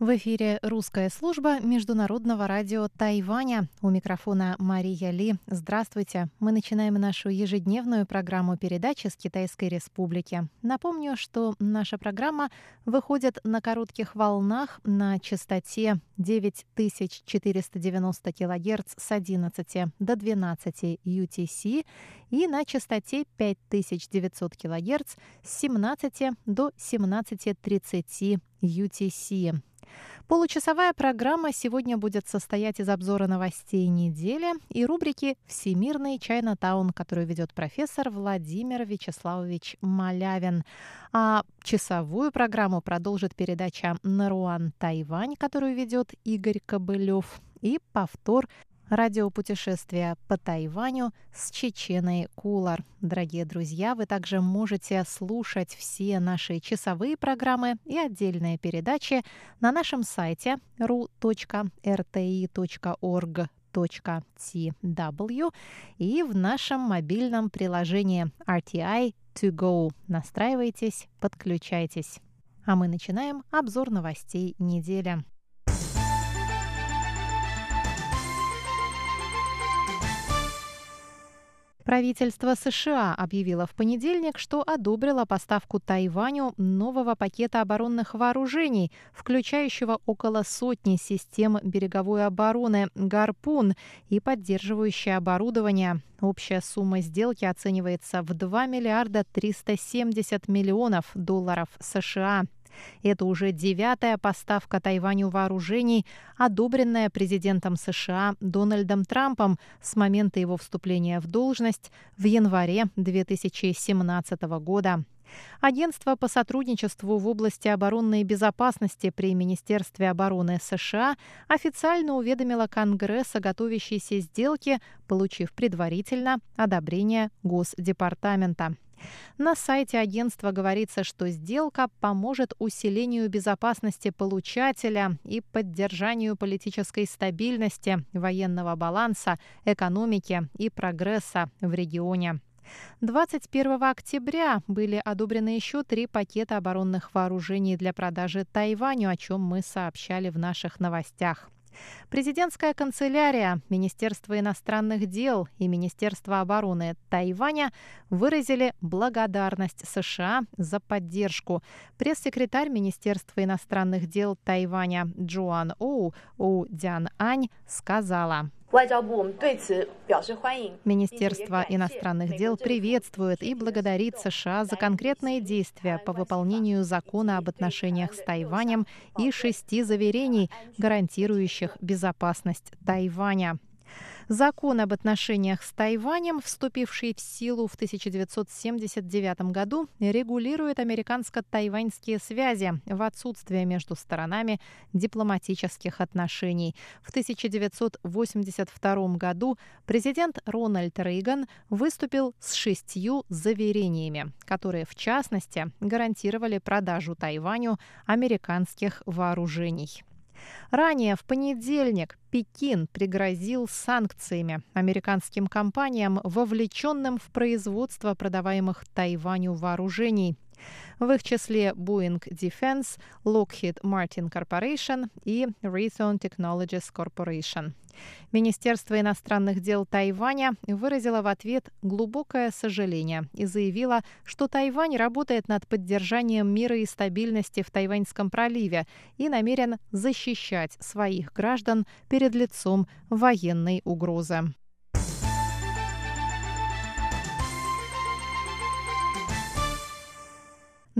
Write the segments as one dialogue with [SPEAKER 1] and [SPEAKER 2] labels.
[SPEAKER 1] В эфире русская служба Международного радио Тайваня. У микрофона Мария Ли. Здравствуйте. Мы начинаем нашу ежедневную программу передачи с Китайской Республики. Напомню, что наша программа выходит на коротких волнах на частоте 9490 кГц с 11 до 12 UTC и на частоте 5900 кГц с 17 до 17.30 UTC. Получасовая программа сегодня будет состоять из обзора новостей недели и рубрики «Всемирный Чайна-таун», которую ведет профессор Владимир Вячеславович Малявин. А часовую программу продолжит передача «Наруан Тайвань», которую ведет Игорь Кобылев, и повтор радиопутешествия по Тайваню с Чеченой Кулар. Дорогие друзья, вы также можете слушать все наши часовые программы и отдельные передачи на нашем сайте ru.rti.org.tw и в нашем мобильном приложении RTI To Go. Настраивайтесь, подключайтесь. А мы начинаем обзор новостей недели. Правительство США объявило в понедельник, что одобрило поставку Тайваню нового пакета оборонных вооружений, включающего около сотни систем береговой обороны «Гарпун» и поддерживающее оборудование. Общая сумма сделки оценивается в 2 миллиарда 370 миллионов долларов США. Это уже девятая поставка Тайваню вооружений, одобренная президентом США Дональдом Трампом с момента его вступления в должность в январе 2017 года. Агентство по сотрудничеству в области оборонной безопасности при Министерстве обороны США официально уведомило Конгресс о готовящейся сделке, получив предварительно одобрение Госдепартамента. На сайте агентства говорится, что сделка поможет усилению безопасности получателя и поддержанию политической стабильности, военного баланса, экономики и прогресса в регионе. 21 октября были одобрены еще три пакета оборонных вооружений для продажи Тайваню, о чем мы сообщали в наших новостях. Президентская канцелярия, Министерство иностранных дел и Министерство обороны Тайваня выразили благодарность США за поддержку. Пресс-секретарь Министерства иностранных дел Тайваня Джоан Оу У Дян Ань сказала. Министерство иностранных дел приветствует и благодарит США за конкретные действия по выполнению закона об отношениях с Тайванем и шести заверений, гарантирующих безопасность Тайваня. Закон об отношениях с Тайванем, вступивший в силу в 1979 году, регулирует американско-тайваньские связи в отсутствие между сторонами дипломатических отношений. В 1982 году президент Рональд Рейган выступил с шестью заверениями, которые, в частности, гарантировали продажу Тайваню американских вооружений. Ранее в понедельник Пекин пригрозил санкциями американским компаниям, вовлеченным в производство продаваемых Тайваню вооружений – в их числе Boeing Defense, Lockheed Martin Corporation и Raytheon Technologies Corporation. Министерство иностранных дел Тайваня выразило в ответ глубокое сожаление и заявило, что Тайвань работает над поддержанием мира и стабильности в Тайваньском проливе и намерен защищать своих граждан перед лицом военной угрозы.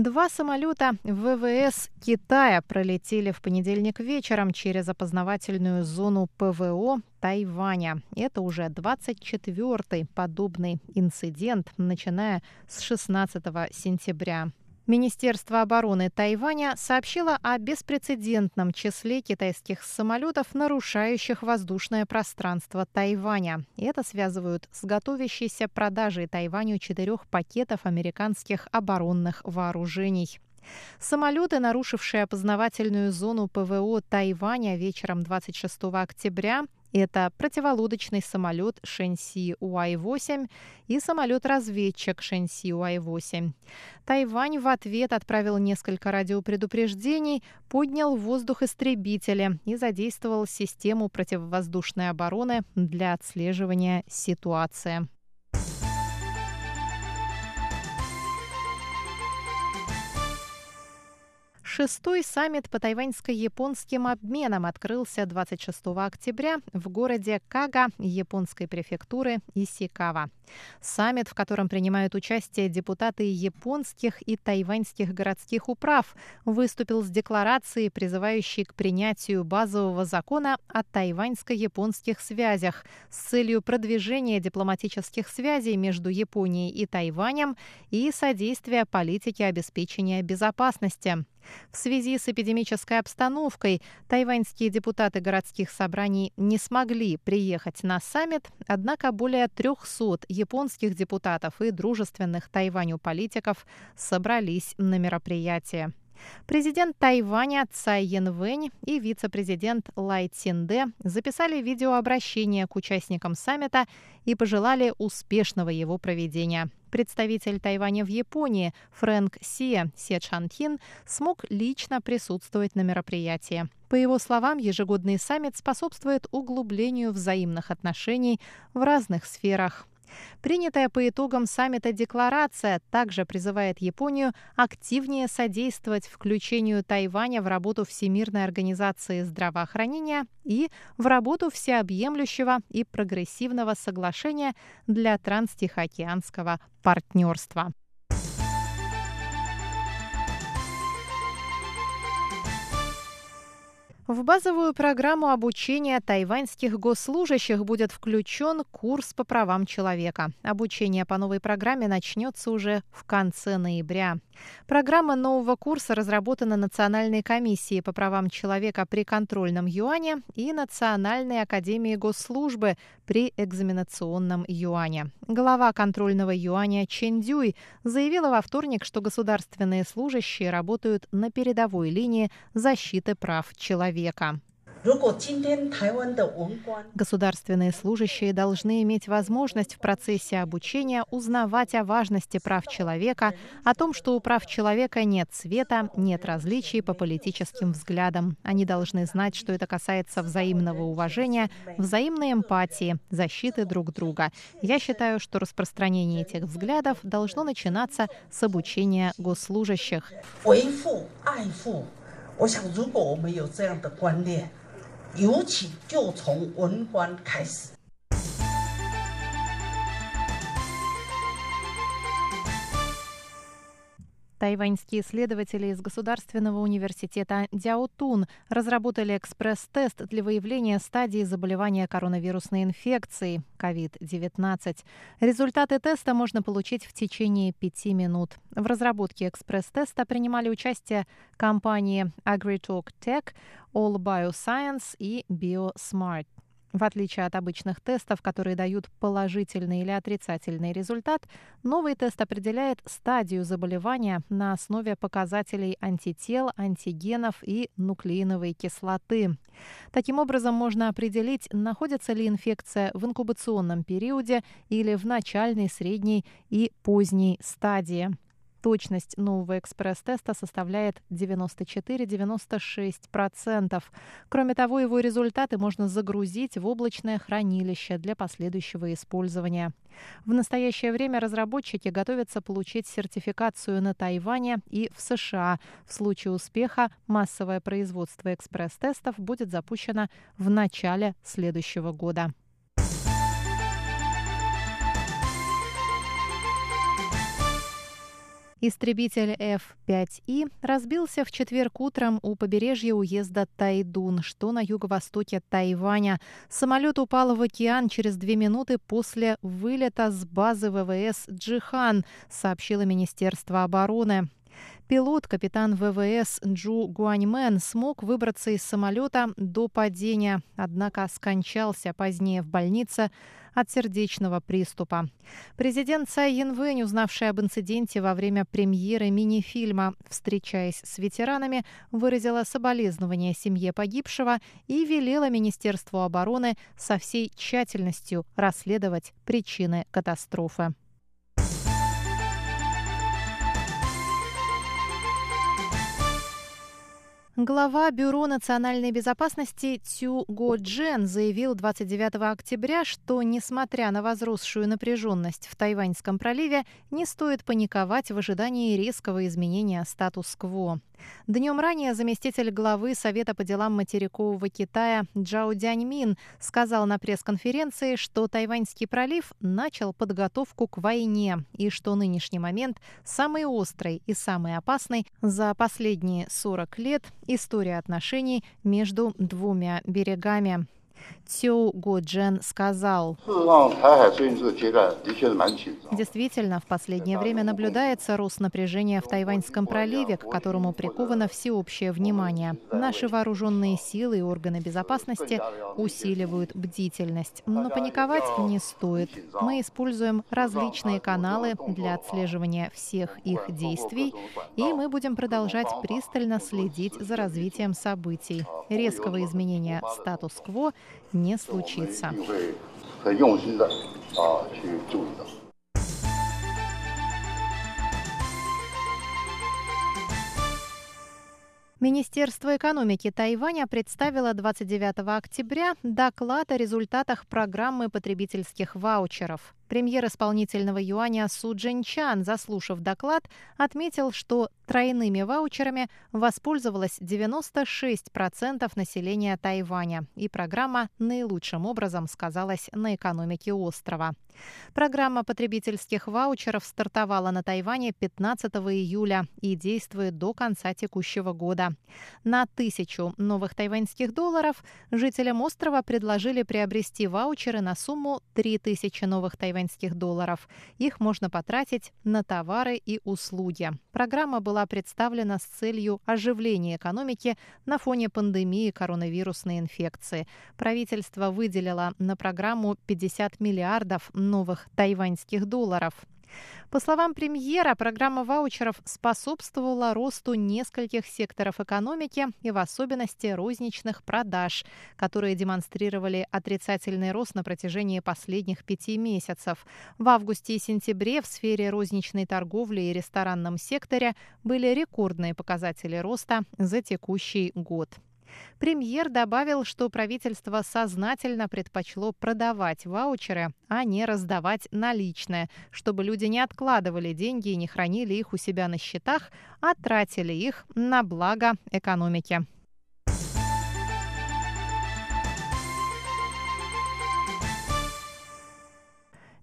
[SPEAKER 1] Два самолета ВВС Китая пролетели в понедельник вечером через опознавательную зону ПВО Тайваня. Это уже 24-й подобный инцидент, начиная с 16 сентября. Министерство обороны Тайваня сообщило о беспрецедентном числе китайских самолетов, нарушающих воздушное пространство Тайваня. Это связывают с готовящейся продажей Тайваню четырех пакетов американских оборонных вооружений. Самолеты, нарушившие опознавательную зону ПВО Тайваня вечером 26 октября, это противолодочный самолет Шэньси Уай-8 и самолет-разведчик Шэньси Уай-8. Тайвань в ответ отправил несколько радиопредупреждений, поднял в воздух истребители и задействовал систему противовоздушной обороны для отслеживания ситуации. Шестой саммит по тайваньско-японским обменам открылся 26 октября в городе Кага японской префектуры Исикава. Саммит, в котором принимают участие депутаты японских и тайваньских городских управ, выступил с декларацией, призывающей к принятию базового закона о тайваньско-японских связях с целью продвижения дипломатических связей между Японией и Тайванем и содействия политике обеспечения безопасности. В связи с эпидемической обстановкой тайваньские депутаты городских собраний не смогли приехать на саммит, однако более 300 японских депутатов и дружественных Тайваню политиков собрались на мероприятие. Президент Тайваня Цай Янвэнь и вице-президент Лай Цинде записали видеообращение к участникам саммита и пожелали успешного его проведения. Представитель Тайваня в Японии Фрэнк Сия Се Чанхин смог лично присутствовать на мероприятии. По его словам, ежегодный саммит способствует углублению взаимных отношений в разных сферах. Принятая по итогам саммита декларация также призывает Японию активнее содействовать включению Тайваня в работу Всемирной организации здравоохранения и в работу всеобъемлющего и прогрессивного соглашения для транстихоокеанского партнерства. В базовую программу обучения тайваньских госслужащих будет включен курс по правам человека. Обучение по новой программе начнется уже в конце ноября. Программа нового курса разработана Национальной комиссией по правам человека при контрольном юане и Национальной академией госслужбы при экзаменационном юане. Глава контрольного юаня Чен Дюй заявила во вторник, что государственные служащие работают на передовой линии защиты прав человека человека. Государственные служащие должны иметь возможность в процессе обучения узнавать о важности прав человека, о том, что у прав человека нет цвета, нет различий по политическим взглядам. Они должны знать, что это касается взаимного уважения, взаимной эмпатии, защиты друг друга. Я считаю, что распространение этих взглядов должно начинаться с обучения госслужащих. 我想，如果我们有这样的观念，尤其就从文官开始。Тайваньские исследователи из Государственного университета Дяотун разработали экспресс-тест для выявления стадии заболевания коронавирусной инфекцией COVID-19. Результаты теста можно получить в течение пяти минут. В разработке экспресс-теста принимали участие компании AgriTalk Tech, All Bioscience и BioSmart. В отличие от обычных тестов, которые дают положительный или отрицательный результат, новый тест определяет стадию заболевания на основе показателей антител, антигенов и нуклеиновой кислоты. Таким образом, можно определить, находится ли инфекция в инкубационном периоде или в начальной, средней и поздней стадии. Точность нового экспресс-теста составляет 94-96%. Кроме того, его результаты можно загрузить в облачное хранилище для последующего использования. В настоящее время разработчики готовятся получить сертификацию на Тайване и в США. В случае успеха массовое производство экспресс-тестов будет запущено в начале следующего года. Истребитель F-5И разбился в четверг утром у побережья уезда Тайдун, что на юго-востоке Тайваня. Самолет упал в океан через две минуты после вылета с базы ВВС «Джихан», сообщило Министерство обороны. Пилот, капитан ВВС Джу Гуаньмен, смог выбраться из самолета до падения, однако скончался позднее в больнице от сердечного приступа. Президент Цай Янвэнь, узнавший об инциденте во время премьеры мини-фильма «Встречаясь с ветеранами», выразила соболезнования семье погибшего и велела Министерству обороны со всей тщательностью расследовать причины катастрофы. Глава Бюро национальной безопасности Цю Го Джен заявил 29 октября, что, несмотря на возросшую напряженность в Тайваньском проливе, не стоит паниковать в ожидании резкого изменения статус-кво. Днем ранее заместитель главы Совета по делам материкового Китая Джао Дяньмин сказал на пресс-конференции, что Тайваньский пролив начал подготовку к войне и что нынешний момент самый острый и самый опасный за последние 40 лет история отношений между двумя берегами. Цю Гуджен сказал. Действительно, в последнее время наблюдается рост напряжения в Тайваньском проливе, к которому приковано всеобщее внимание. Наши вооруженные силы и органы безопасности усиливают бдительность. Но паниковать не стоит. Мы используем различные каналы для отслеживания всех их действий, и мы будем продолжать пристально следить за развитием событий. Резкого изменения статус-кво не случится. Министерство экономики Тайваня представило 29 октября доклад о результатах программы потребительских ваучеров. Премьер исполнительного юаня Су Джинчан, заслушав доклад, отметил, что тройными ваучерами воспользовалось 96% населения Тайваня, и программа наилучшим образом сказалась на экономике острова. Программа потребительских ваучеров стартовала на Тайване 15 июля и действует до конца текущего года. На тысячу новых тайваньских долларов жителям острова предложили приобрести ваучеры на сумму 3000 новых тайваньских тайваньских долларов. Их можно потратить на товары и услуги. Программа была представлена с целью оживления экономики на фоне пандемии коронавирусной инфекции. Правительство выделило на программу 50 миллиардов новых тайваньских долларов. По словам премьера, программа ваучеров способствовала росту нескольких секторов экономики и в особенности розничных продаж, которые демонстрировали отрицательный рост на протяжении последних пяти месяцев. В августе и сентябре в сфере розничной торговли и ресторанном секторе были рекордные показатели роста за текущий год. Премьер добавил, что правительство сознательно предпочло продавать ваучеры, а не раздавать наличные, чтобы люди не откладывали деньги и не хранили их у себя на счетах, а тратили их на благо экономики.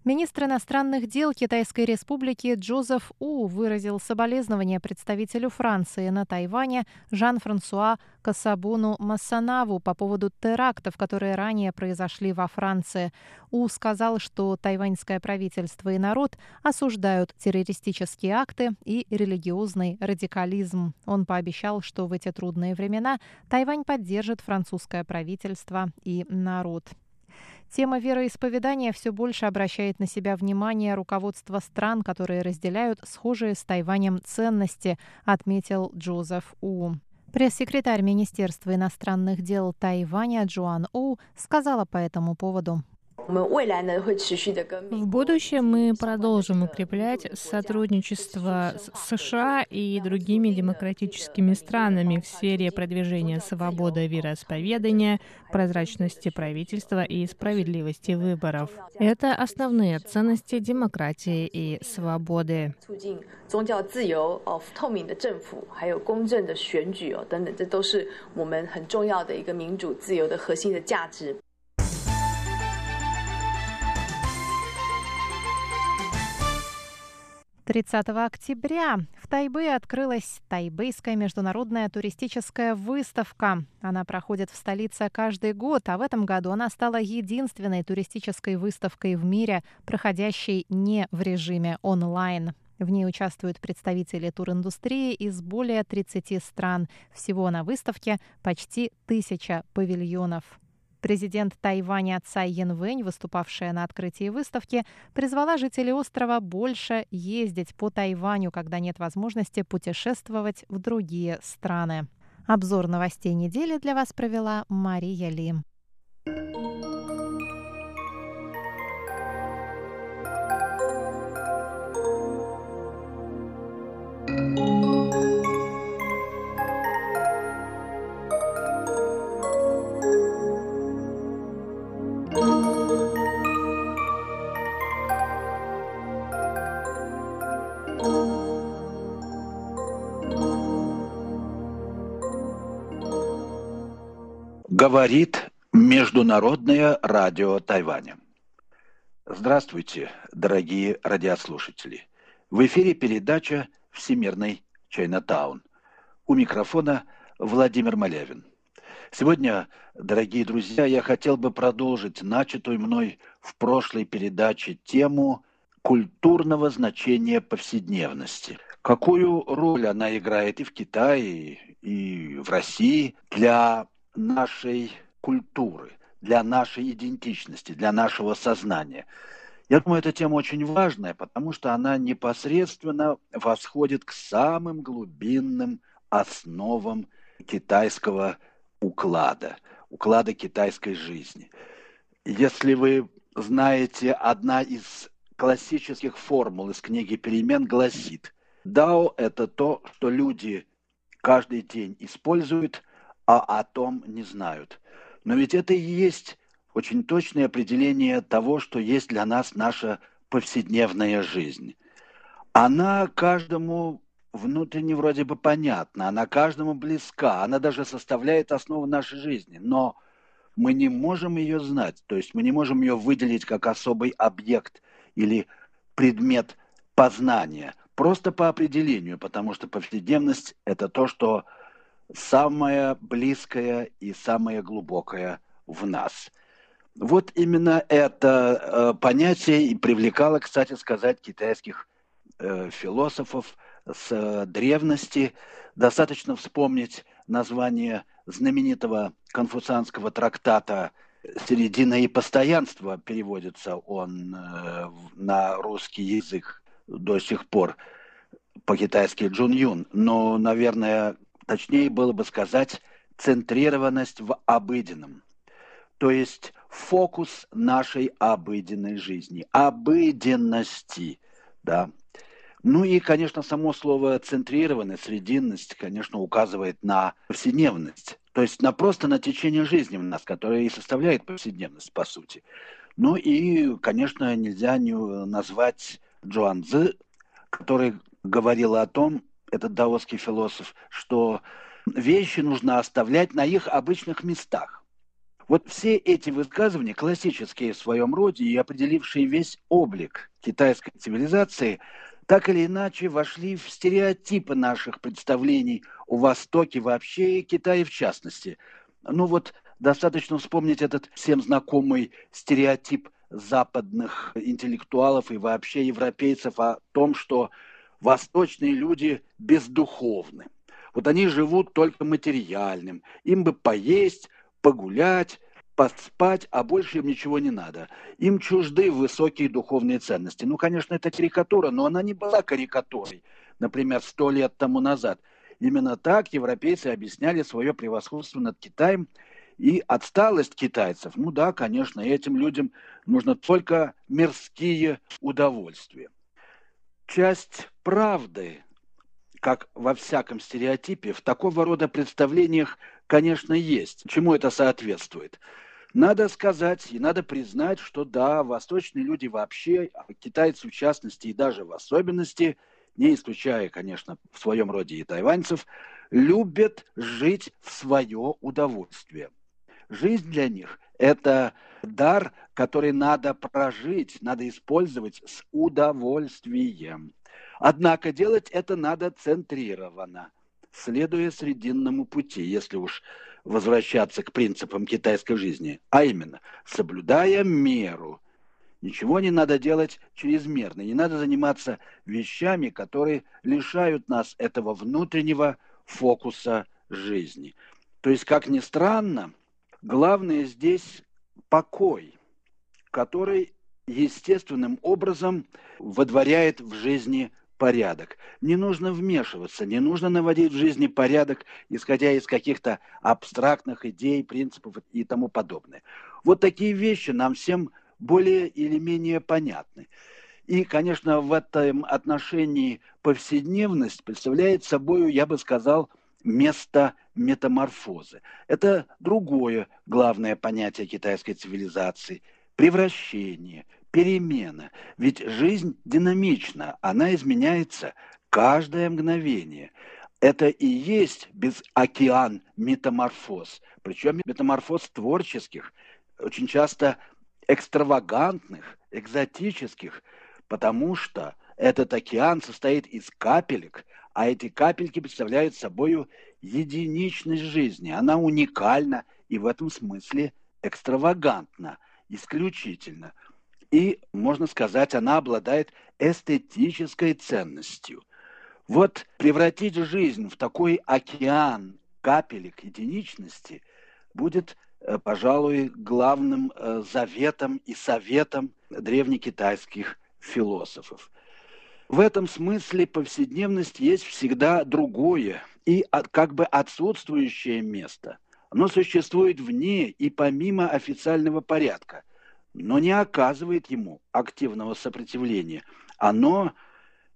[SPEAKER 1] Министр иностранных дел Китайской республики Джозеф У выразил соболезнования представителю Франции на Тайване Жан-Франсуа Касабуну Массанаву по поводу терактов, которые ранее произошли во Франции. У сказал, что тайваньское правительство и народ осуждают террористические акты и религиозный радикализм. Он пообещал, что в эти трудные времена Тайвань поддержит французское правительство и народ. Тема вероисповедания все больше обращает на себя внимание руководство стран, которые разделяют схожие с Тайванем ценности, отметил Джозеф У. Пресс-секретарь Министерства иностранных дел Тайваня Джоан У сказала по этому поводу.
[SPEAKER 2] В будущем мы продолжим укреплять сотрудничество с США и другими демократическими странами в сфере продвижения свободы вероисповедания, прозрачности правительства и справедливости выборов. Это основные ценности демократии и свободы.
[SPEAKER 1] 30 октября в Тайбе открылась Тайбейская международная туристическая выставка. Она проходит в столице каждый год, а в этом году она стала единственной туристической выставкой в мире, проходящей не в режиме онлайн. В ней участвуют представители туриндустрии из более 30 стран. Всего на выставке почти тысяча павильонов. Президент Тайваня Цай Янвэнь, выступавшая на открытии выставки, призвала жителей острова больше ездить по Тайваню, когда нет возможности путешествовать в другие страны. Обзор новостей недели для вас провела Мария Ли.
[SPEAKER 3] Говорит Международное радио Тайваня. Здравствуйте, дорогие радиослушатели. В эфире передача «Всемирный Чайнатаун». У микрофона Владимир Малявин. Сегодня, дорогие друзья, я хотел бы продолжить начатую мной в прошлой передаче тему культурного значения повседневности. Какую роль она играет и в Китае, и в России для нашей культуры, для нашей идентичности, для нашего сознания. Я думаю, эта тема очень важная, потому что она непосредственно восходит к самым глубинным основам китайского уклада, уклада китайской жизни. Если вы знаете, одна из классических формул из книги «Перемен» гласит, «Дао – это то, что люди каждый день используют а о том не знают. Но ведь это и есть очень точное определение того, что есть для нас наша повседневная жизнь. Она каждому внутренне вроде бы понятна, она каждому близка, она даже составляет основу нашей жизни, но мы не можем ее знать, то есть мы не можем ее выделить как особый объект или предмет познания, просто по определению, потому что повседневность – это то, что самое близкое и самое глубокое в нас. Вот именно это э, понятие и привлекало, кстати сказать, китайских э, философов с э, древности. Достаточно вспомнить название знаменитого конфуцианского трактата «Середина и постоянство» переводится он на русский язык до сих пор по-китайски Джун Юн. Но, наверное, точнее было бы сказать, центрированность в обыденном. То есть фокус нашей обыденной жизни, обыденности, да. Ну и, конечно, само слово центрированность, срединность, конечно, указывает на повседневность, то есть на просто на течение жизни в нас, которое и составляет повседневность, по сути. Ну и, конечно, нельзя не назвать Джоан Цзы, который говорил о том, этот даосский философ, что вещи нужно оставлять на их обычных местах. Вот все эти высказывания, классические в своем роде и определившие весь облик китайской цивилизации, так или иначе вошли в стереотипы наших представлений о Востоке вообще и Китае в частности. Ну вот достаточно вспомнить этот всем знакомый стереотип западных интеллектуалов и вообще европейцев о том, что восточные люди бездуховны. Вот они живут только материальным. Им бы поесть, погулять, поспать, а больше им ничего не надо. Им чужды высокие духовные ценности. Ну, конечно, это карикатура, но она не была карикатурой, например, сто лет тому назад. Именно так европейцы объясняли свое превосходство над Китаем и отсталость китайцев. Ну да, конечно, этим людям нужно только мирские удовольствия часть правды, как во всяком стереотипе, в такого рода представлениях, конечно, есть. Чему это соответствует? Надо сказать и надо признать, что да, восточные люди вообще, а китайцы в частности и даже в особенности, не исключая, конечно, в своем роде и тайваньцев, любят жить в свое удовольствие. Жизнь для них – это дар, который надо прожить, надо использовать с удовольствием. Однако делать это надо центрированно, следуя срединному пути, если уж возвращаться к принципам китайской жизни, а именно соблюдая меру, Ничего не надо делать чрезмерно. Не надо заниматься вещами, которые лишают нас этого внутреннего фокуса жизни. То есть, как ни странно, главное здесь покой, который естественным образом водворяет в жизни порядок. Не нужно вмешиваться, не нужно наводить в жизни порядок, исходя из каких-то абстрактных идей, принципов и тому подобное. Вот такие вещи нам всем более или менее понятны. И, конечно, в этом отношении повседневность представляет собой, я бы сказал, место метаморфозы. Это другое главное понятие китайской цивилизации – превращение – перемена. Ведь жизнь динамична, она изменяется каждое мгновение. Это и есть без океан метаморфоз. Причем метаморфоз творческих, очень часто экстравагантных, экзотических, потому что этот океан состоит из капелек, а эти капельки представляют собой единичность жизни. Она уникальна и в этом смысле экстравагантна, исключительно – и, можно сказать, она обладает эстетической ценностью. Вот превратить жизнь в такой океан капелек единичности будет, э, пожалуй, главным э, заветом и советом древнекитайских философов. В этом смысле повседневность есть всегда другое и как бы отсутствующее место. Оно существует вне и помимо официального порядка но не оказывает ему активного сопротивления. Оно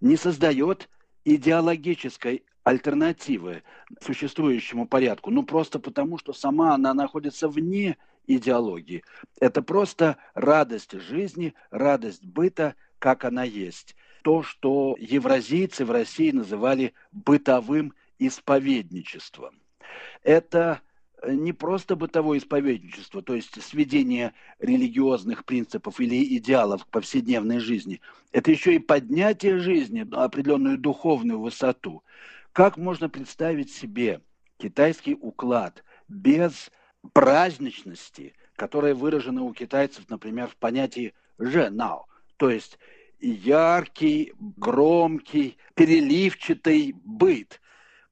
[SPEAKER 3] не создает идеологической альтернативы существующему порядку, ну просто потому, что сама она находится вне идеологии. Это просто радость жизни, радость быта, как она есть. То, что евразийцы в России называли бытовым исповедничеством. Это не просто бытовое исповедничество, то есть сведение религиозных принципов или идеалов к повседневной жизни. Это еще и поднятие жизни на определенную духовную высоту. Как можно представить себе китайский уклад без праздничности, которая выражена у китайцев, например, в понятии «женао», то есть яркий, громкий, переливчатый быт,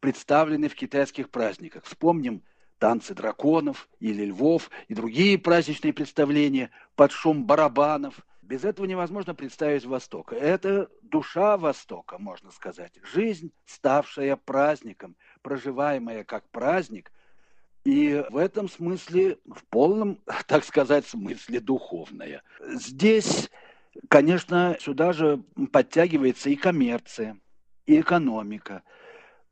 [SPEAKER 3] представленный в китайских праздниках. Вспомним танцы драконов или львов и другие праздничные представления под шум барабанов. Без этого невозможно представить Восток. Это душа Востока, можно сказать. Жизнь, ставшая праздником, проживаемая как праздник, и в этом смысле, в полном, так сказать, смысле духовная. Здесь, конечно, сюда же подтягивается и коммерция, и экономика –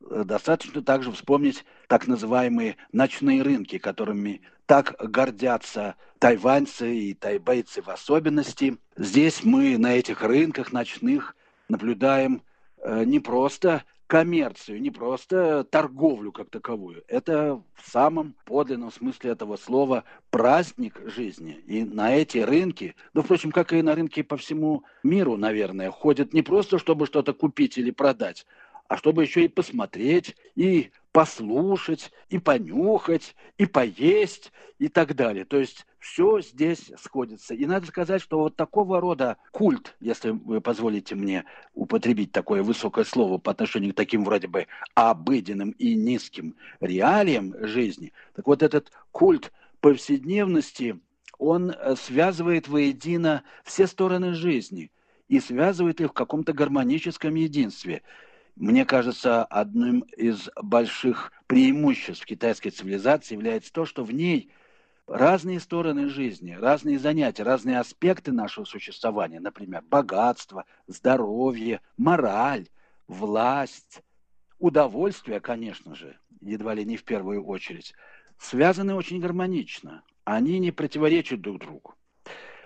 [SPEAKER 3] Э, достаточно также вспомнить так называемые ночные рынки, которыми так гордятся тайваньцы и тайбейцы в особенности. Здесь мы на этих рынках ночных наблюдаем э, не просто коммерцию, не просто торговлю как таковую. Это в самом подлинном смысле этого слова праздник жизни. И на эти рынки, ну, впрочем, как и на рынки по всему миру, наверное, ходят не просто, чтобы что-то купить или продать, а чтобы еще и посмотреть, и послушать, и понюхать, и поесть, и так далее. То есть все здесь сходится. И надо сказать, что вот такого рода культ, если вы позволите мне употребить такое высокое слово по отношению к таким вроде бы обыденным и низким реалиям жизни, так вот этот культ повседневности, он э, связывает воедино все стороны жизни и связывает их в каком-то гармоническом единстве – мне кажется, одним из больших преимуществ китайской цивилизации является то, что в ней разные стороны жизни, разные занятия, разные аспекты нашего существования, например, богатство, здоровье, мораль, власть, удовольствие, конечно же, едва ли не в первую очередь, связаны очень гармонично. Они не противоречат друг другу.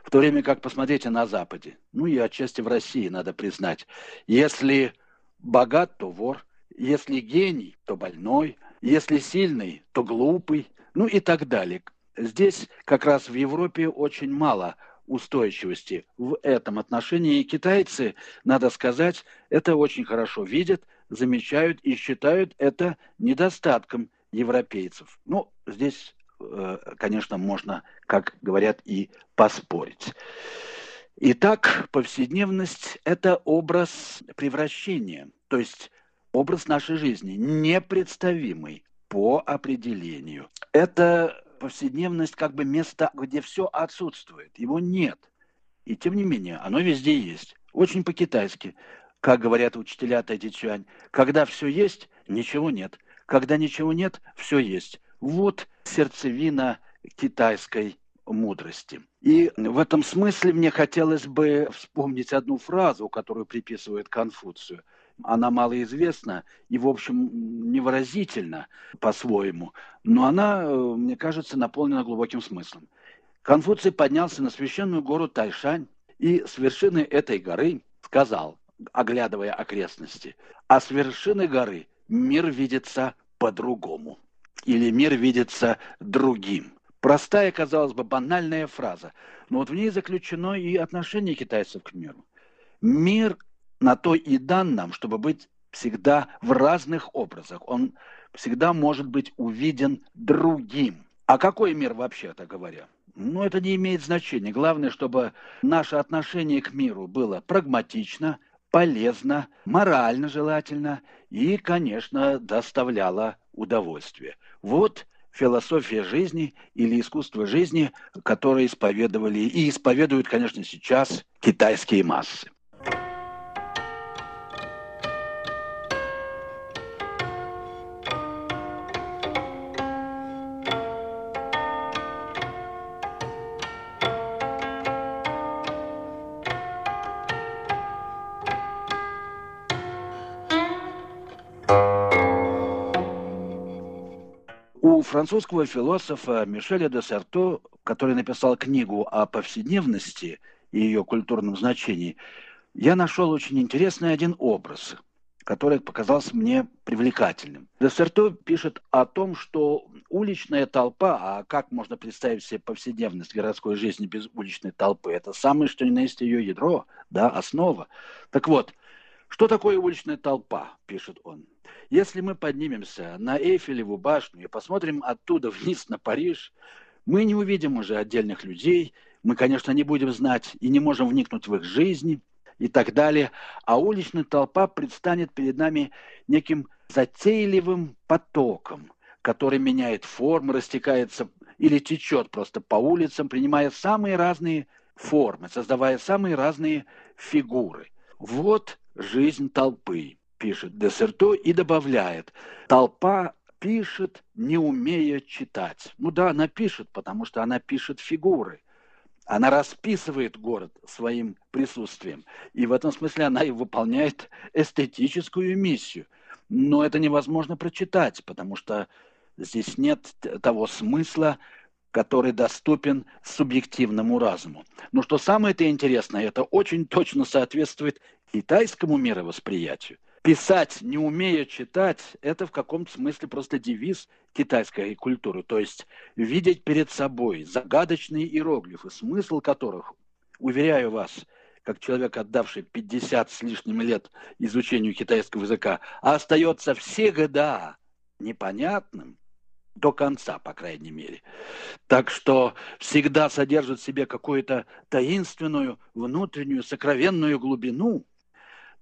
[SPEAKER 3] В то время как, посмотрите, на Западе, ну и отчасти в России, надо признать, если богат, то вор, если гений, то больной, если сильный, то глупый, ну и так далее. Здесь как раз в Европе очень мало устойчивости в этом отношении. И китайцы, надо сказать, это очень хорошо видят, замечают и считают это недостатком европейцев. Ну, здесь, э, конечно, можно, как говорят, и поспорить. Итак, повседневность – это образ превращения, то есть образ нашей жизни, непредставимый по определению. Это повседневность как бы место, где все отсутствует, его нет. И тем не менее, оно везде есть. Очень по-китайски, как говорят учителя Тайдичуань. Когда все есть, ничего нет. Когда ничего нет, все есть. Вот сердцевина китайской мудрости. И в этом смысле мне хотелось бы вспомнить одну фразу, которую приписывают Конфуцию. Она малоизвестна и, в общем, невыразительна по-своему, но она, э, мне кажется, наполнена глубоким смыслом. Конфуций поднялся на священную гору Тайшань и с вершины этой горы сказал, оглядывая окрестности, а с вершины горы мир видится по-другому или мир видится другим. Простая, казалось бы, банальная фраза, но вот в ней заключено и отношение китайцев к миру. Мир на то и дан нам, чтобы быть всегда в разных образах. Он всегда может быть увиден другим. А какой мир вообще-то говоря? Ну, это не имеет значения. Главное, чтобы наше отношение к миру было прагматично, полезно, морально желательно и, конечно, доставляло удовольствие. Вот философия жизни или искусство жизни, которое исповедовали и исповедуют, конечно, сейчас китайские массы. Французского философа Мишеля де Сарто, который написал книгу о повседневности и ее культурном значении, я нашел очень интересный один образ, который показался мне привлекательным. Де пишет о том, что уличная толпа, а как можно представить себе повседневность городской жизни без уличной толпы, это самое, что ни на есть ее ядро, да, основа. Так вот, что такое уличная толпа, пишет он. Если мы поднимемся на Эйфелеву башню и посмотрим оттуда вниз на Париж, мы не увидим уже отдельных людей, мы, конечно, не будем знать и не можем вникнуть в их жизни и так далее, а уличная толпа предстанет перед нами неким затейливым потоком, который меняет формы, растекается или течет просто по улицам, принимая самые разные формы, создавая самые разные фигуры. Вот жизнь толпы пишет Десерто и добавляет, толпа пишет, не умея читать. Ну да, она пишет, потому что она пишет фигуры. Она расписывает город своим присутствием. И в этом смысле она и выполняет эстетическую миссию. Но это невозможно прочитать, потому что здесь нет того смысла, который доступен субъективному разуму. Но что самое-то интересное, это очень точно соответствует китайскому мировосприятию. Писать, не умея читать, это в каком-то смысле просто девиз китайской культуры. То есть видеть перед собой загадочные иероглифы, смысл которых, уверяю вас, как человек, отдавший 50 с лишним лет изучению китайского языка, а остается всегда непонятным, до конца, по крайней мере. Так что всегда содержит в себе какую-то таинственную, внутреннюю, сокровенную глубину –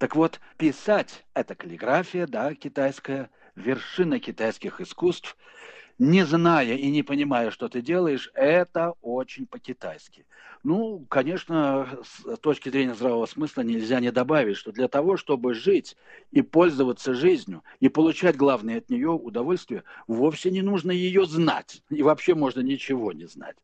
[SPEAKER 3] так вот, писать – это каллиграфия, да, китайская, вершина китайских искусств. Не зная и не понимая, что ты делаешь, это очень по-китайски. Ну, конечно, с точки зрения здравого смысла нельзя не добавить, что для того, чтобы жить и пользоваться жизнью, и получать, главное, от нее удовольствие, вовсе не нужно ее знать. И вообще можно ничего не знать.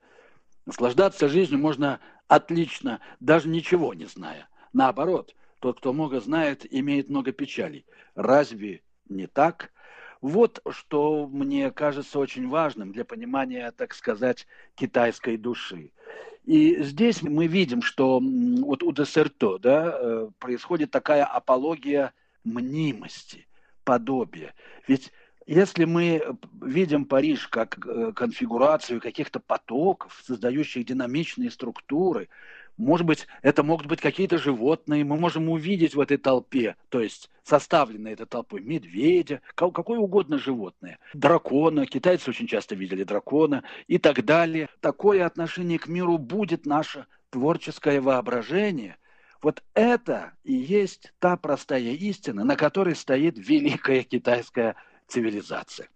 [SPEAKER 3] Наслаждаться жизнью можно отлично, даже ничего не зная. Наоборот – тот, кто много знает, имеет много печалей. Разве не так? Вот что мне кажется очень важным для понимания, так сказать, китайской души. И здесь мы видим, что вот у Десерто да, э, происходит такая апология мнимости, подобия. Ведь если мы видим Париж как э, конфигурацию каких-то потоков, создающих динамичные структуры, может быть, это могут быть какие-то животные, мы можем увидеть в этой толпе, то есть составленной этой толпой, медведя, какое угодно животное, дракона, китайцы очень часто видели дракона и так далее. Такое отношение к миру будет наше творческое воображение, вот это и есть та простая истина, на которой стоит великая китайская цивилизация.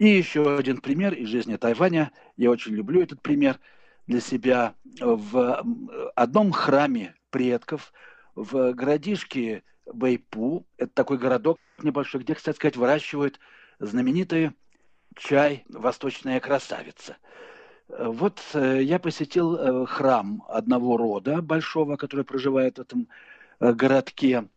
[SPEAKER 3] И еще один пример из жизни Тайваня. Я очень люблю этот пример для себя. В одном храме предков в городишке Бэйпу, это такой городок небольшой, где, кстати сказать, выращивают знаменитый чай «Восточная красавица». Вот э, я посетил э, храм одного рода большого, который проживает в этом э, городке.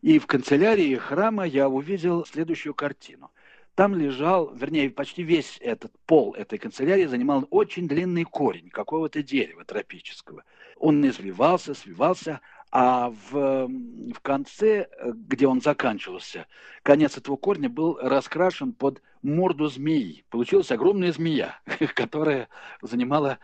[SPEAKER 3] И в канцелярии храма я увидел следующую картину там лежал, вернее, почти весь этот пол этой канцелярии занимал очень длинный корень какого-то дерева тропического. Он извивался, свивался, а в, в конце, где он заканчивался, конец этого корня был раскрашен под морду змеи. Получилась огромная змея, которая занимала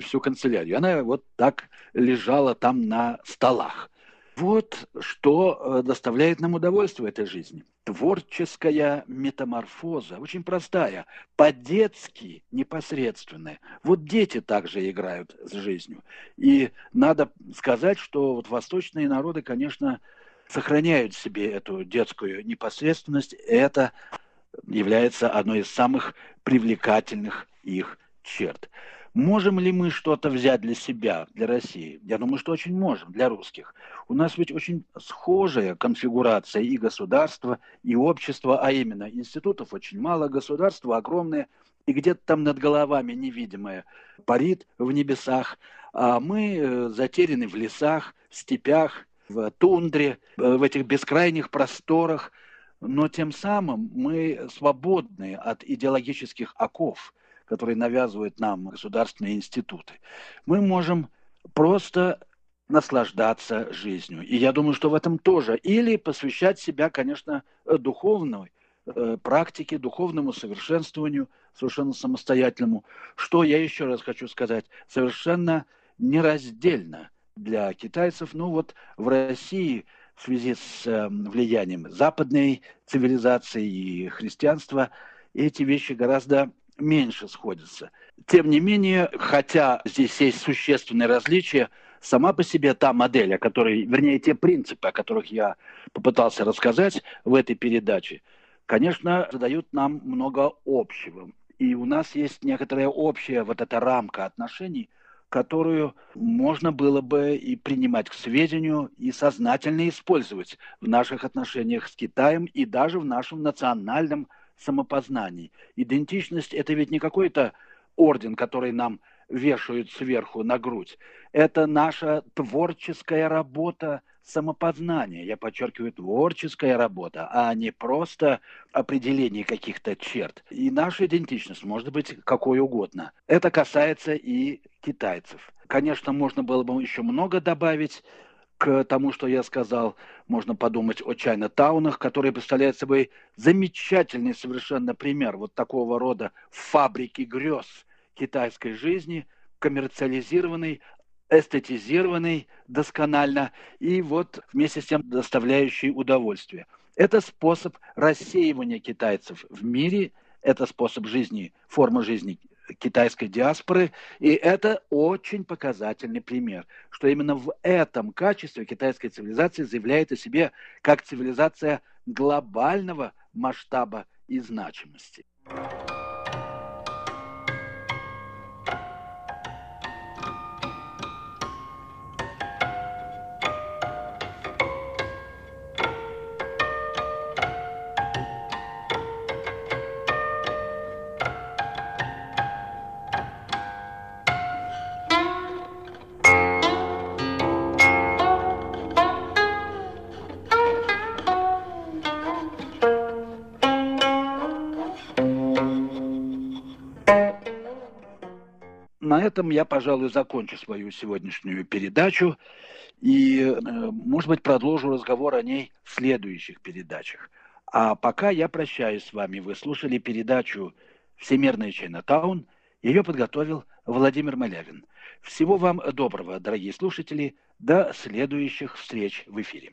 [SPEAKER 3] всю канцелярию. Она вот так лежала там на столах. Вот что э, доставляет нам удовольствие этой жизни. Творческая метаморфоза, очень простая, по-детски непосредственная. Вот дети также играют с жизнью. И надо сказать, что вот восточные народы, конечно, сохраняют в себе эту детскую непосредственность. Это является одной из самых привлекательных их черт. Можем ли мы что-то взять для себя, для России? Я думаю, что очень можем, для русских. У нас ведь очень схожая конфигурация и государства, и общества, а именно институтов очень мало, государство огромное, и где-то там над головами невидимое парит в небесах, а мы э, затеряны в лесах, в степях, в тундре, э, в этих бескрайних просторах, но тем самым мы свободны от идеологических оков – которые навязывают нам государственные институты. Мы можем просто наслаждаться жизнью. И я думаю, что в этом тоже. Или посвящать себя, конечно, духовной э, практике, духовному совершенствованию, совершенно самостоятельному, что, я еще раз хочу сказать, совершенно нераздельно для китайцев. Ну вот в России в связи с э, влиянием западной цивилизации и христианства эти вещи гораздо меньше сходятся. Тем не менее, хотя здесь есть существенные различия, сама по себе та модель, о которой, вернее, те принципы, о которых я попытался рассказать в этой передаче, конечно, задают нам много общего. И у нас есть некоторая общая вот эта рамка отношений, которую можно было бы и принимать к сведению, и сознательно использовать в наших отношениях с Китаем и даже в нашем национальном самопознаний. Идентичность – это ведь не какой-то орден, который нам вешают сверху на грудь. Это наша творческая работа самопознания. Я подчеркиваю, творческая работа, а не просто определение каких-то черт. И наша идентичность может быть какой угодно. Это касается и китайцев. Конечно, можно было бы еще много добавить, к тому, что я сказал, можно подумать о Чайна-таунах, которые представляют собой замечательный совершенно пример вот такого рода фабрики грез китайской жизни, коммерциализированной, эстетизированной досконально и вот вместе с тем доставляющий удовольствие. Это способ рассеивания китайцев в мире, это способ жизни, форма жизни китайской диаспоры. И это очень показательный пример, что именно в этом качестве китайская цивилизация заявляет о себе как цивилизация глобального масштаба и значимости. Этом я, пожалуй, закончу свою сегодняшнюю передачу и, э, может быть, продолжу разговор о ней в следующих передачах. А пока я прощаюсь с вами. Вы слушали передачу «Всемирный Чайнатаун». Ее подготовил Владимир Малявин. Всего вам доброго, дорогие слушатели. До следующих встреч в эфире.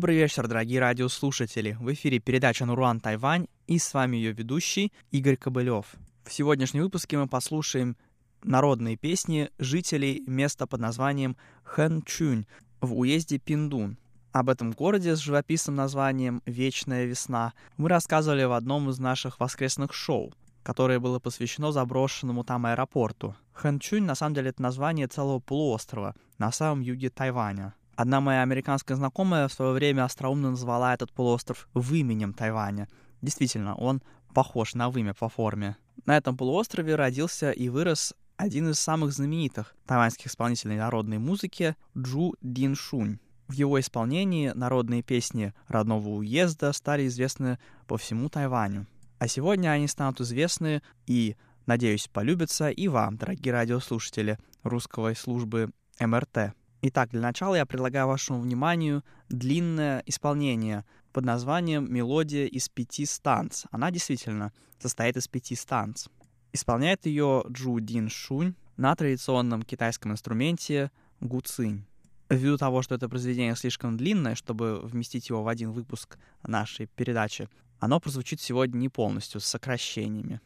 [SPEAKER 4] Добрый вечер, дорогие радиослушатели. В эфире передача «Нуруан Тайвань» и с вами ее ведущий Игорь Кобылев. В сегодняшнем выпуске мы послушаем народные песни жителей места под названием Хэн Чунь в уезде Пиндун. Об этом городе с живописным названием «Вечная весна» мы рассказывали в одном из наших воскресных шоу, которое было посвящено заброшенному там аэропорту. Хэнчунь на самом деле это название целого полуострова на самом юге Тайваня. Одна моя американская знакомая в свое время остроумно назвала этот полуостров выменем Тайваня. Действительно, он похож на вымя по форме. На этом полуострове родился и вырос один из самых знаменитых тайваньских исполнителей народной музыки Джу Дин Шунь. В его исполнении народные песни родного уезда стали известны по всему Тайваню. А сегодня они станут известны и, надеюсь, полюбятся и вам, дорогие радиослушатели русской службы МРТ. Итак, для начала я предлагаю вашему вниманию длинное исполнение под названием «Мелодия из пяти станц». Она действительно состоит из пяти станц. Исполняет ее Джу Дин Шунь на традиционном китайском инструменте гуцинь. Ввиду того, что это произведение слишком длинное, чтобы вместить его в один выпуск нашей передачи, оно прозвучит сегодня не полностью, с сокращениями.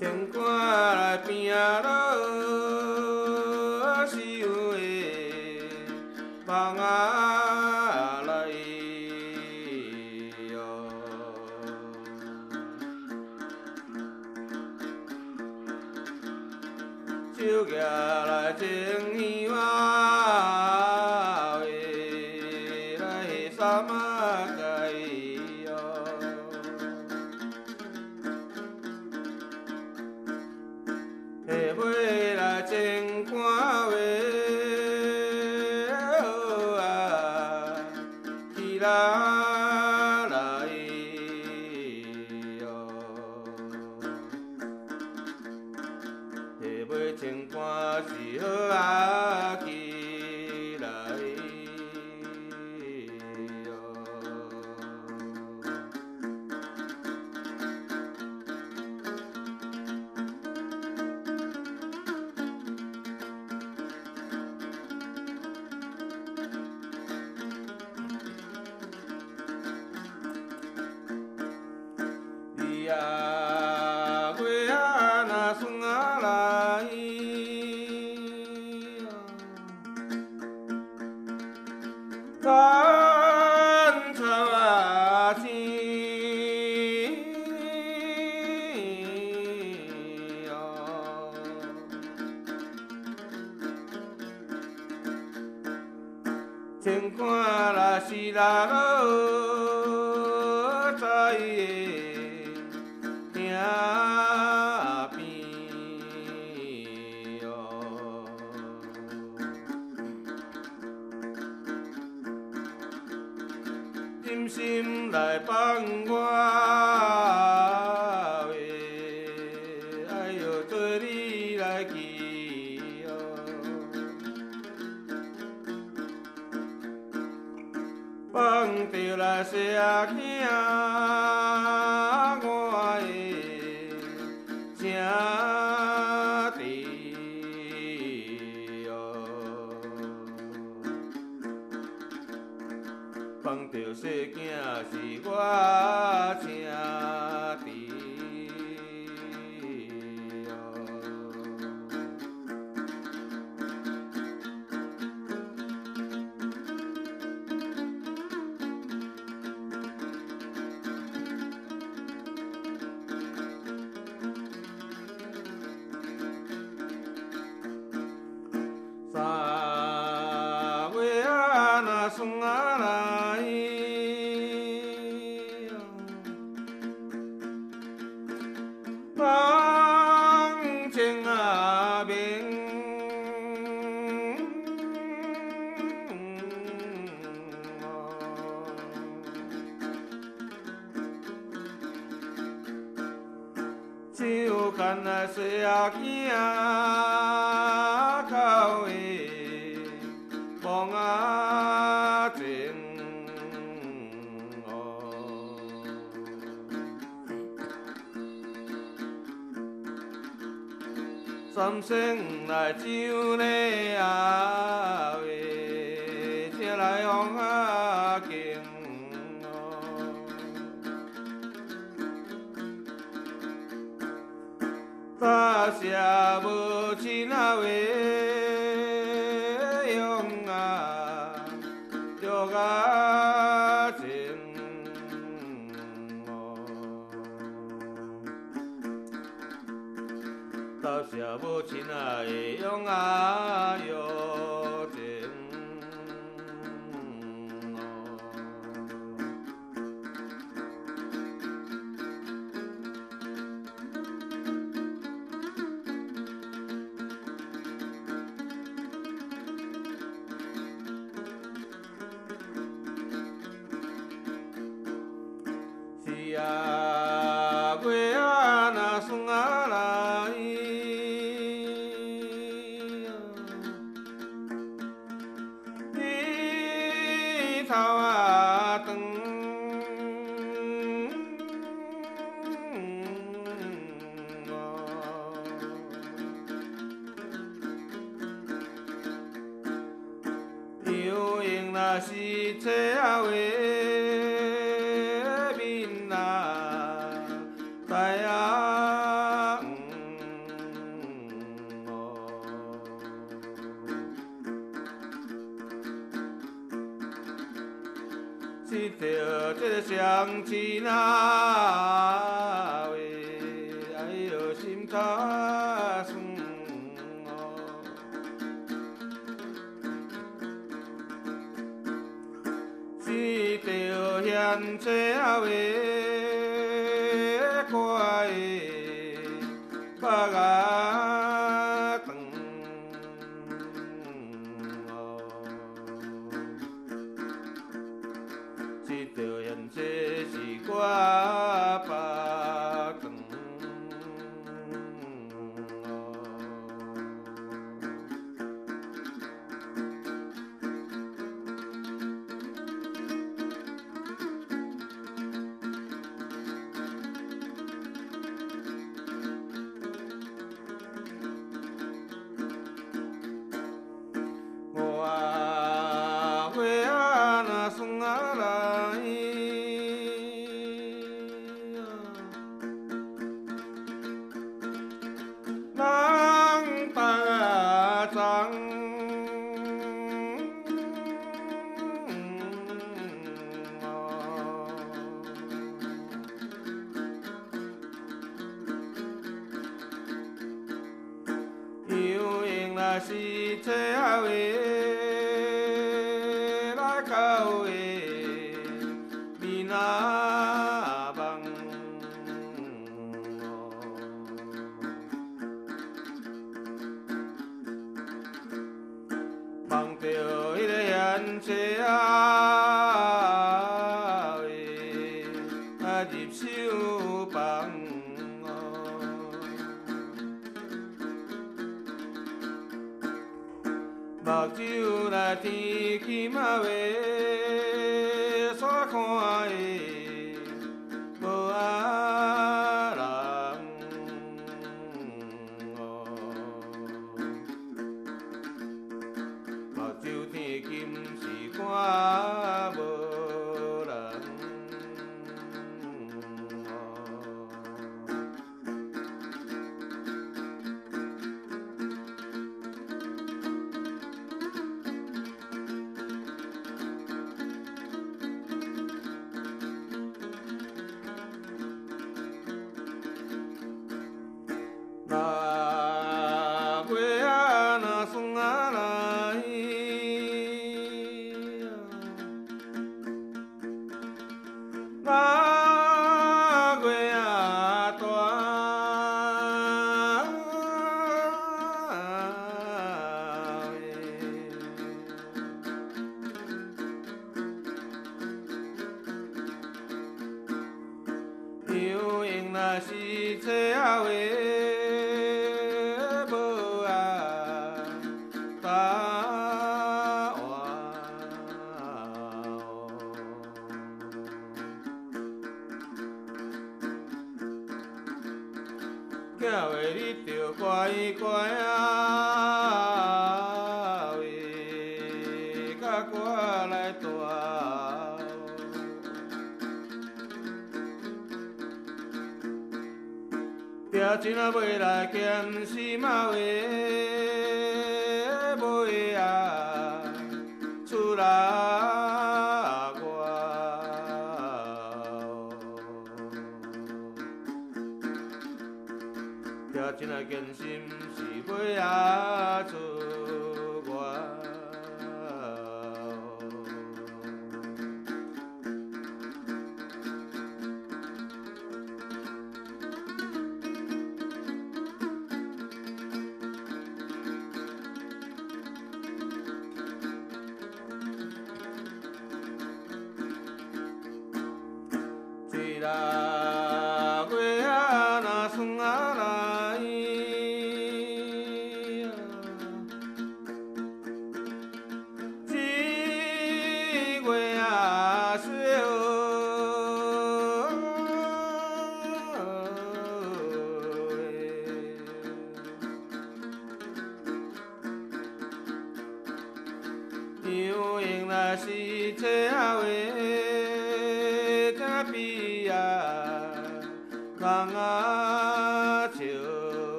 [SPEAKER 5] Chẳng. 放我，哎呦，做你来去哦，放着来小大下不起那位。这是我。Shri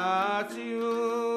[SPEAKER 4] 망경하지요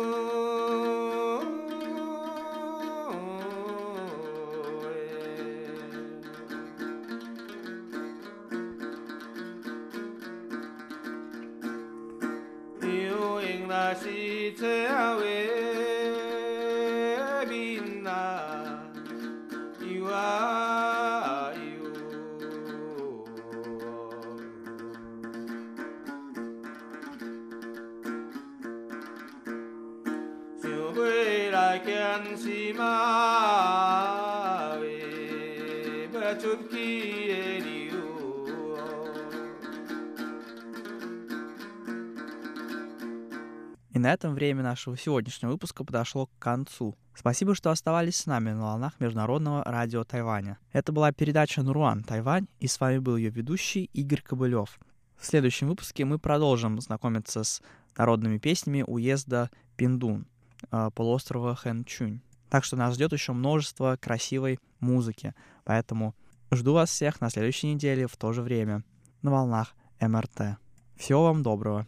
[SPEAKER 4] на этом время нашего сегодняшнего выпуска подошло к концу. Спасибо, что оставались с нами на волнах Международного радио Тайваня. Это была передача «Нуруан Тайвань», и с вами был ее ведущий Игорь Кобылев. В следующем выпуске мы продолжим знакомиться с народными песнями уезда Пиндун, э, полуострова Хэнчунь. Так что нас ждет еще множество красивой музыки. Поэтому жду вас всех на следующей неделе в то же время на волнах МРТ. Всего вам доброго.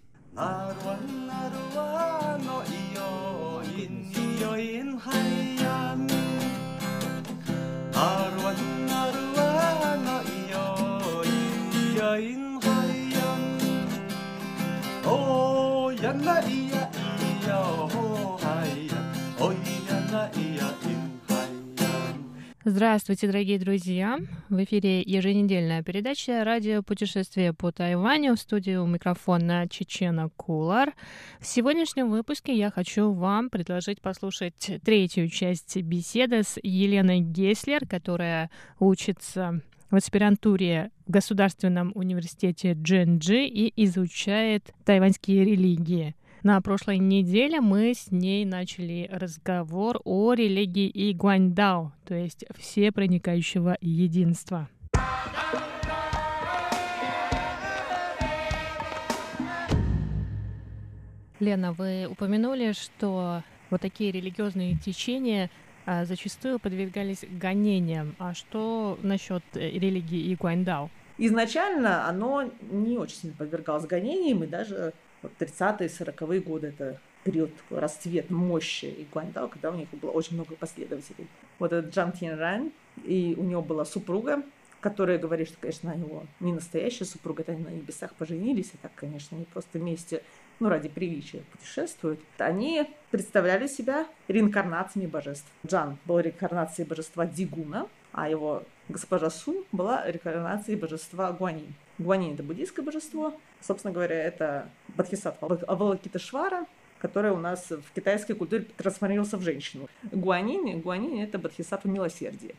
[SPEAKER 2] Здравствуйте, дорогие друзья! В эфире еженедельная передача «Радио путешествие по Тайваню» в студии у микрофона Чечена Кулар. В сегодняшнем выпуске я хочу вам предложить послушать третью часть беседы с Еленой Геслер, которая учится в аспирантуре в Государственном университете Дженджи и изучает тайваньские религии. На прошлой неделе мы с ней начали разговор о религии Игуаньдао, то есть все проникающего единства. Лена, вы упомянули, что вот такие религиозные течения а, зачастую подвергались гонениям. А что насчет э, религии Игуаньдао?
[SPEAKER 6] Изначально оно не очень сильно подвергалось гонениям, и даже вот 30-е, 40-е годы это период такой расцвет мощи и Гуаньдао, когда у них было очень много последователей. Вот этот Джан Тин и у него была супруга, которая говорит, что, конечно, его не настоящая супруга, это они на небесах поженились, и так, конечно, они просто вместе, ну, ради приличия путешествуют. Они представляли себя реинкарнациями божеств. Джан был реинкарнацией божества Дигуна, а его госпожа Сунь была реинкарнацией божества Гуанин. Гуанин – это буддийское божество. Собственно говоря, это Бодхисаттва Авалокитешвара, который у нас в китайской культуре трансформировался в женщину. Гуанин, Гуанин – это Бодхисаттва милосердия.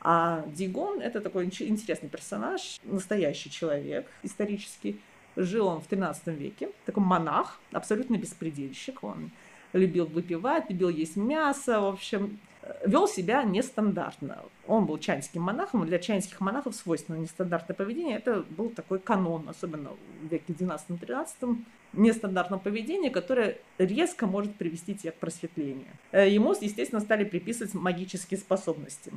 [SPEAKER 6] А Дигон – это такой интересный персонаж, настоящий человек исторический. Жил он в 13 веке, такой монах, абсолютно беспредельщик. Он любил выпивать, любил есть мясо, в общем, вел себя нестандартно. Он был чайнским монахом, для чайнских монахов свойственно нестандартное поведение. Это был такой канон, особенно в веке 12-13, нестандартное поведение, которое резко может привести тебя к просветлению. Э, ему, естественно, стали приписывать магические способности.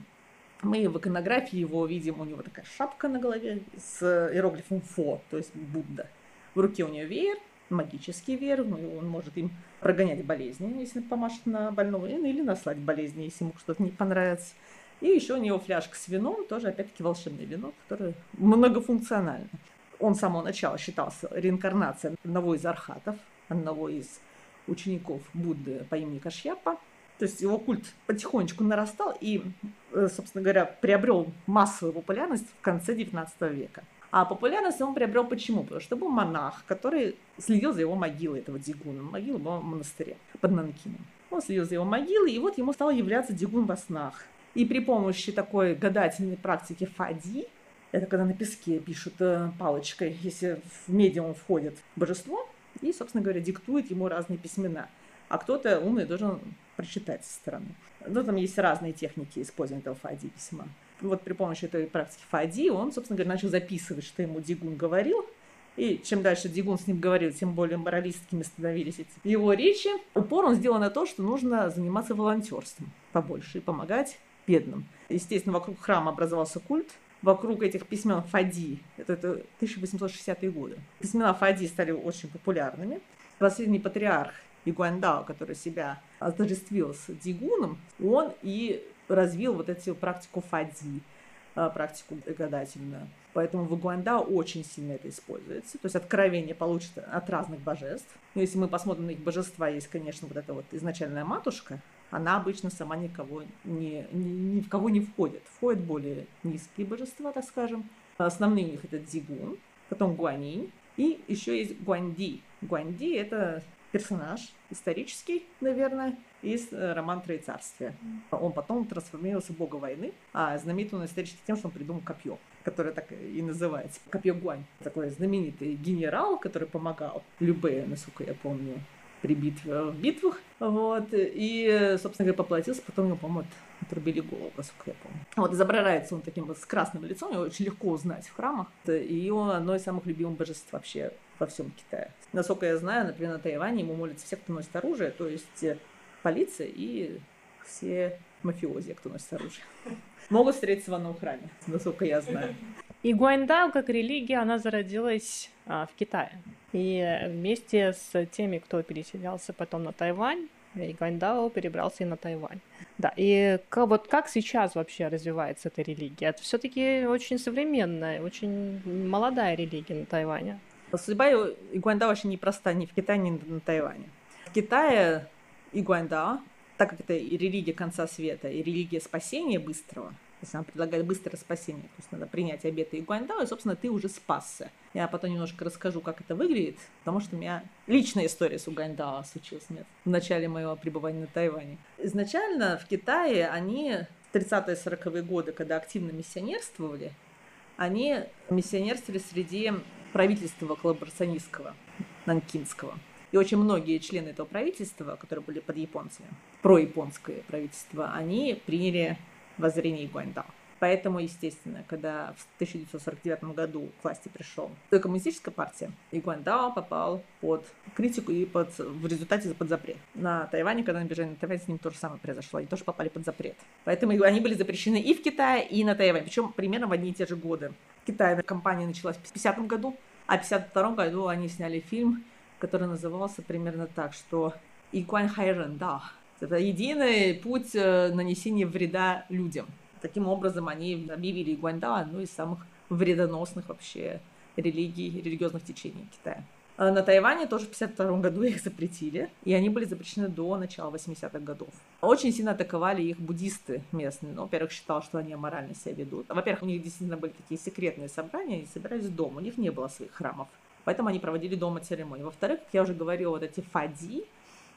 [SPEAKER 6] Мы в иконографии его видим, у него такая шапка на голове с иероглифом «фо», то есть Будда. В руке у него веер, магический веер, ну, он может им прогонять болезни, если помашет на больного, или наслать болезни, если ему что-то не понравится. И еще у него фляжка с вином, тоже опять-таки волшебное вино, которое многофункционально. Он с самого начала считался реинкарнацией одного из архатов, одного из учеников Будды по имени Кашьяпа. То есть его культ потихонечку нарастал и, э, собственно говоря, приобрел массовую популярность в конце XIX века. А популярность он приобрел почему? Потому что был монах, который следил за его могилой, этого Дигуна. Могила была в монастыре под Нанкином. Он следил за его могилой, и вот ему стал являться Дигун во снах. И при помощи такой гадательной практики фади, это когда на песке пишут э, палочкой, если в медиум входит божество, и, собственно говоря, диктует ему разные письмена. А кто-то умный должен прочитать со стороны. Ну, там есть разные техники использования этого фади письма вот при помощи этой практики Фади он, собственно говоря, начал записывать, что ему Дигун говорил. И чем дальше Дигун с ним говорил, тем более моралистскими становились эти его речи. Упор он сделал на то, что нужно заниматься волонтерством побольше и помогать бедным. Естественно, вокруг храма образовался культ, вокруг этих письмен Фади, это, это 1860-е годы. Письмена Фади стали очень популярными. Последний патриарх Игуандао, который себя отождествил с Дигуном, он и развил вот эту практику фади, э, практику гадательную. Поэтому в Игуандао очень сильно это используется. То есть откровение получится от разных божеств. Но если мы посмотрим на их божества, есть, конечно, вот эта вот изначальная матушка, она обычно сама никого не, ни, ни в кого не входит. Входят более низкие божества, так скажем. Основные у них это Дигун, потом Гуанинь, и еще есть Гуанди. Гуанди – это персонаж исторический, наверное, из э, романа Троецарствия. Он потом трансформировался в бога войны, а знаменит он исторически тем, что он придумал копье, которое так и называется. Копье Гуань. Такой знаменитый генерал, который помогал Любе, насколько я помню, при битве, в битвах, вот, и, собственно говоря, поплатился, потом ему, по-моему, отрубили голову, насколько я помню. Вот, изображается он таким вот с красным лицом, его очень легко узнать в храмах, и он одно из самых любимых божеств вообще во всем Китае. Насколько я знаю, например, на Тайване ему молятся все, кто носит оружие, то есть э, полиция и все мафиози, кто носит оружие. Могут встретиться в одном храме, насколько я знаю.
[SPEAKER 2] И Гуандао как религия, она зародилась а, в Китае. И вместе с теми, кто переселялся потом на Тайвань, и Гуандао перебрался и на Тайвань. Да, и как, вот как сейчас вообще развивается эта религия? Это все-таки очень современная, очень молодая религия на Тайване.
[SPEAKER 6] Судьба Игуандао очень непроста ни в Китае, ни на Тайване. В Китае Игуандао, так как это и религия конца света, и религия спасения быстрого, то есть она предлагает быстрое спасение. То есть надо принять обеты Игуандао, и, собственно, ты уже спасся. Я потом немножко расскажу, как это выглядит, потому что у меня личная история с Угандао случилась нет, в начале моего пребывания на Тайване. Изначально в Китае они в 30-е 40-е годы, когда активно миссионерствовали, они миссионерствовали среди правительства коллаборационистского, нанкинского. И очень многие члены этого правительства, которые были под японцами, про-японское правительство, они приняли воззрение Гуандао. Поэтому, естественно, когда в 1949 году к власти пришел коммунистическая партия, Игуандао попал под критику и под, в результате под запрет. На Тайване, когда они бежали на Тайвань, с ним то же самое произошло. Они тоже попали под запрет. Поэтому они были запрещены и в Китае, и на Тайване. Причем примерно в одни и те же годы. В Китае компания началась в 50 году, а в 52 году они сняли фильм, который назывался примерно так, что Игуан Хайрен, да, это единый путь э, нанесения вреда людям. Таким образом, они объявили Гуаньда одной из самых вредоносных вообще религий, религиозных течений Китая. А на Тайване тоже в 1952 году их запретили, и они были запрещены до начала 80-х годов. Очень сильно атаковали их буддисты местные. Ну, во-первых, считал, что они аморально себя ведут. Во-первых, у них действительно были такие секретные собрания, они собирались дома, у них не было своих храмов. Поэтому они проводили дома церемонии. Во-вторых, как я уже говорила, вот эти фади,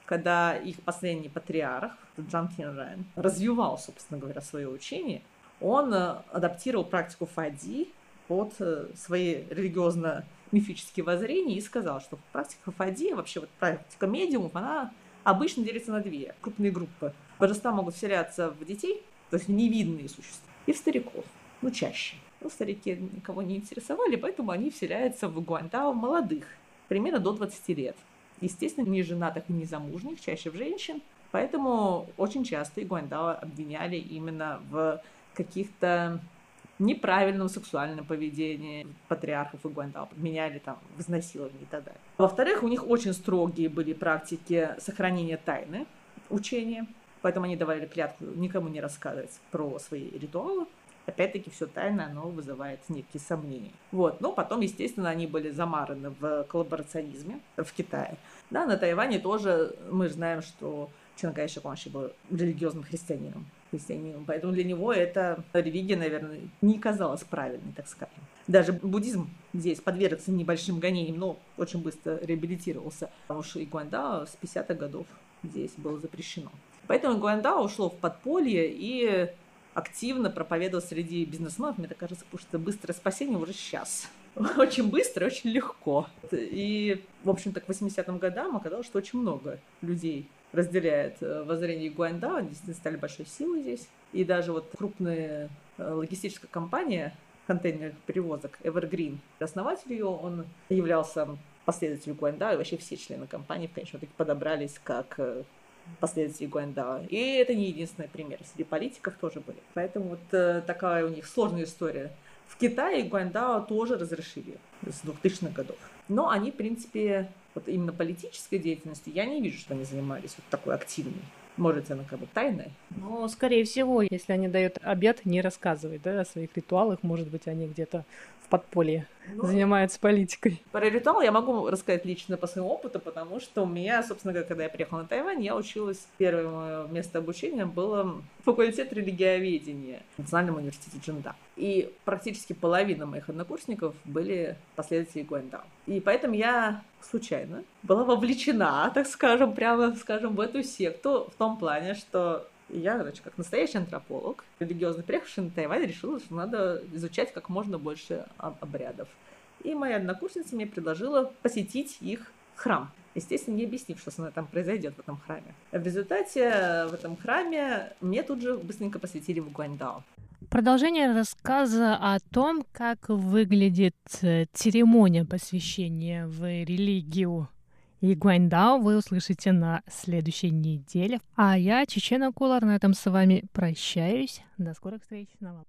[SPEAKER 6] когда их последний патриарх, Джан Тинжань, развивал, собственно говоря, свое учение, он э, адаптировал практику Фади под э, свои религиозно-мифические воззрения и сказал, что практика Фади, вообще вот практика медиумов, она обычно делится на две крупные группы. Божества могут вселяться в детей, то есть в невидные существа, и в стариков, ну чаще. Ну, старики никого не интересовали, поэтому они вселяются в Гуантао молодых, примерно до 20 лет естественно, не женатых и не замужних, чаще в женщин. Поэтому очень часто Игуандао обвиняли именно в каких-то неправильном сексуальном поведении патриархов и Гуандао, подменяли там в изнасиловании и так далее. Во-вторых, у них очень строгие были практики сохранения тайны учения, поэтому они давали клятву никому не рассказывать про свои ритуалы. Опять-таки, все тайно, оно вызывает некие сомнения. Вот. Но потом, естественно, они были замараны в коллаборационизме в Китае. Да, на Тайване тоже мы знаем, что Чан Кайши вообще был религиозным христианином. христианином. Поэтому для него эта религия, наверное, не казалась правильной, так скажем. Даже буддизм здесь подвергся небольшим гонениям, но очень быстро реабилитировался. Потому что Игуандао с 50-х годов здесь было запрещено. Поэтому Игуандао ушло в подполье и активно проповедовал среди бизнесменов, мне так кажется, потому что быстрое спасение уже сейчас. Очень быстро, очень легко. И, в общем-то, к 80-м годам оказалось, что очень много людей разделяет э, воззрение Гуаньда, они действительно стали большой силой здесь. И даже вот крупная э, логистическая компания контейнерных перевозок Evergreen, основатель ее, он являлся последователем Гуаньда, и вообще все члены компании в конечном подобрались как э, последствий Гуандао. И это не единственный пример. Среди политиков тоже были. Поэтому вот э, такая у них сложная история. В Китае Гуандао тоже разрешили с 2000-х годов. Но они, в принципе, вот именно политической деятельностью я не вижу, что они занимались вот такой активной. Может, она как бы тайная?
[SPEAKER 2] Ну, скорее всего, если они дают обед, не рассказывать да, о своих ритуалах. Может быть, они где-то в подполье ну, занимаются политикой.
[SPEAKER 6] Про ритуал я могу рассказать лично по своему опыту, потому что у меня, собственно говоря, когда я приехала на Тайвань, я училась, первое мое место обучения было факультет религиоведения в Национальном университете Джинда. И практически половина моих однокурсников были последователи Гуандао. И поэтому я случайно была вовлечена, так скажем, прямо скажем, в эту секту в том плане, что я, значит, как настоящий антрополог, религиозно приехавший на Тайвань, решила, что надо изучать как можно больше обрядов. И моя однокурсница мне предложила посетить их храм. естественно, не объяснив, что со мной там произойдет в этом храме. В результате в этом храме мне тут же быстренько посвятили в Гуаньдао.
[SPEAKER 2] Продолжение рассказа о том, как выглядит э, церемония посвящения в религию Игуаньдао вы услышите на следующей неделе. А я, Чечена Кулар, на этом с вами прощаюсь. До скорых встреч на.